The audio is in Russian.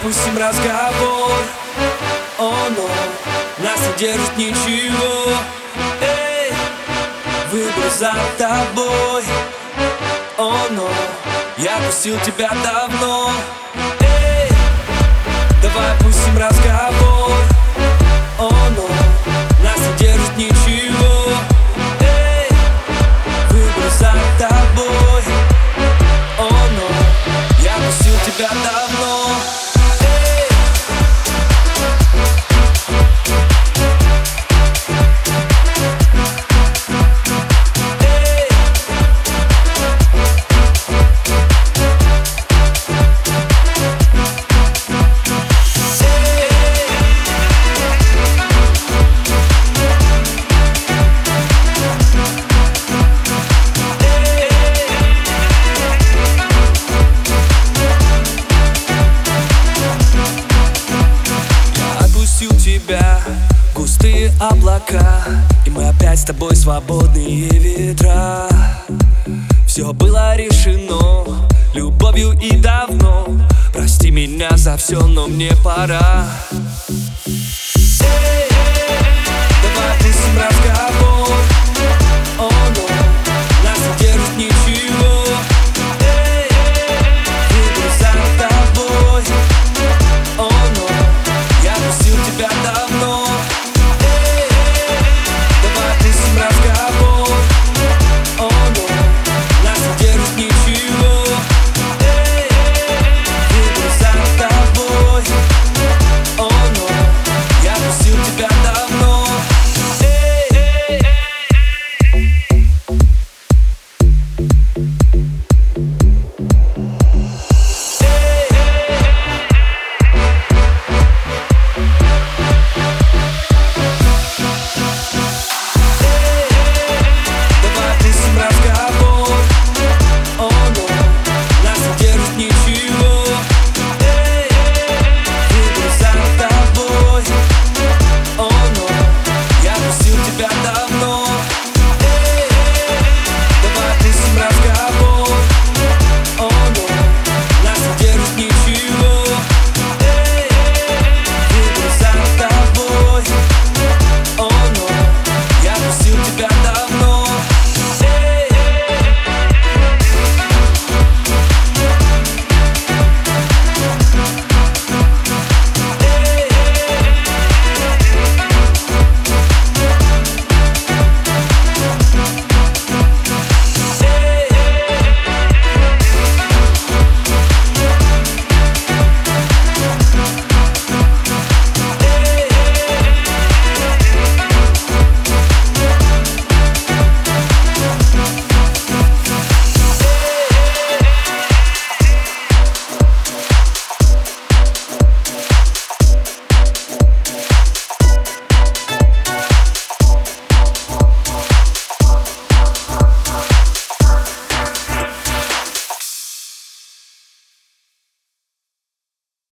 опустим разговор. О, но нас не держит ничего. Эй, выбор за тобой. О, но я пустил тебя давно. Эй, давай опустим разговор облака И мы опять с тобой свободные ветра. Все было решено любовью и давно. Прости меня за все, но мне пора. Эй, давай опустим разговор